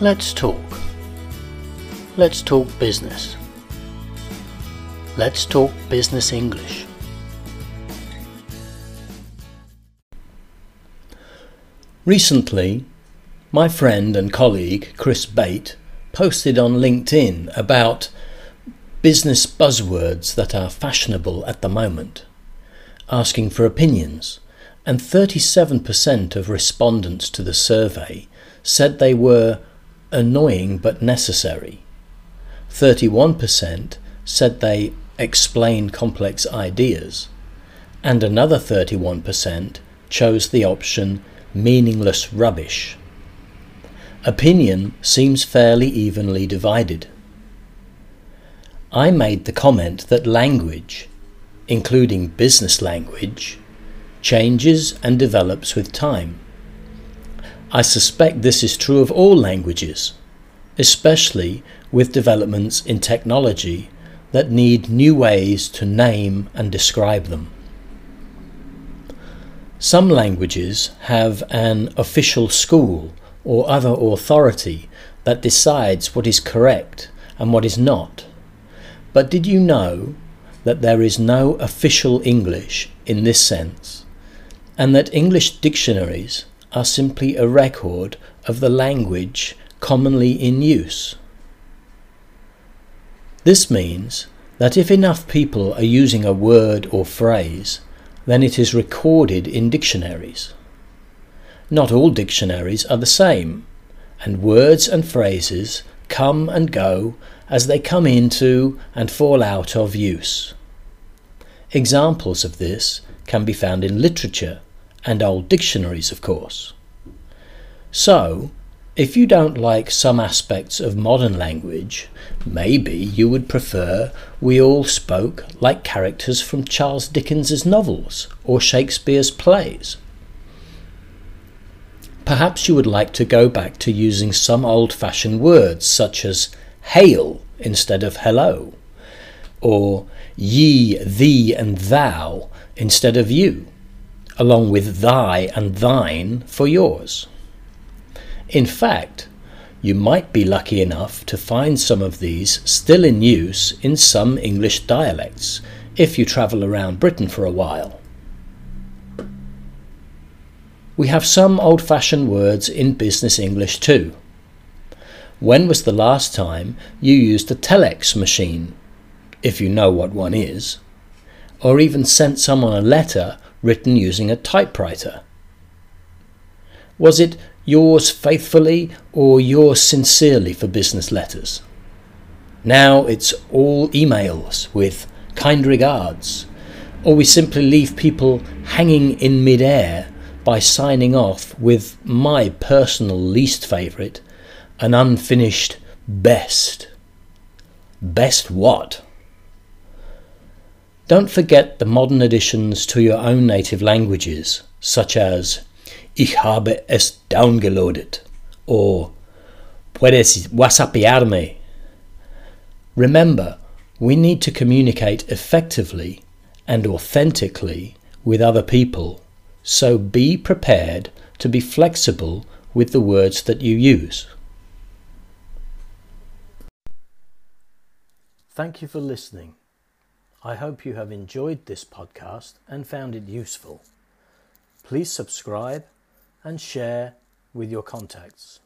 Let's talk. Let's talk business. Let's talk business English. Recently, my friend and colleague Chris Bate posted on LinkedIn about business buzzwords that are fashionable at the moment, asking for opinions, and 37% of respondents to the survey said they were annoying but necessary. 31% said they explain complex ideas, and another 31% chose the option meaningless rubbish. Opinion seems fairly evenly divided. I made the comment that language, including business language, changes and develops with time. I suspect this is true of all languages, especially with developments in technology that need new ways to name and describe them. Some languages have an official school or other authority that decides what is correct and what is not. But did you know that there is no official English in this sense, and that English dictionaries are simply a record of the language commonly in use. This means that if enough people are using a word or phrase, then it is recorded in dictionaries. Not all dictionaries are the same, and words and phrases come and go as they come into and fall out of use. Examples of this can be found in literature and old dictionaries, of course. So, if you don't like some aspects of modern language, maybe you would prefer we all spoke like characters from Charles Dickens's novels or Shakespeare's plays. Perhaps you would like to go back to using some old fashioned words such as hail instead of hello, or ye, thee, and thou instead of you along with thy and thine for yours. In fact, you might be lucky enough to find some of these still in use in some English dialects if you travel around Britain for a while. We have some old fashioned words in business English too. When was the last time you used a telex machine, if you know what one is, or even sent someone a letter written using a typewriter? Was it yours faithfully or yours sincerely for business letters? Now it's all emails with kind regards, or we simply leave people hanging in midair by signing off with my personal least favourite, an unfinished best. Best what? Don't forget the modern additions to your own native languages, such as Ich habe es downloaded or Puedes whatsappiarme. Remember, we need to communicate effectively and authentically with other people, so be prepared to be flexible with the words that you use. Thank you for listening. I hope you have enjoyed this podcast and found it useful. Please subscribe and share with your contacts.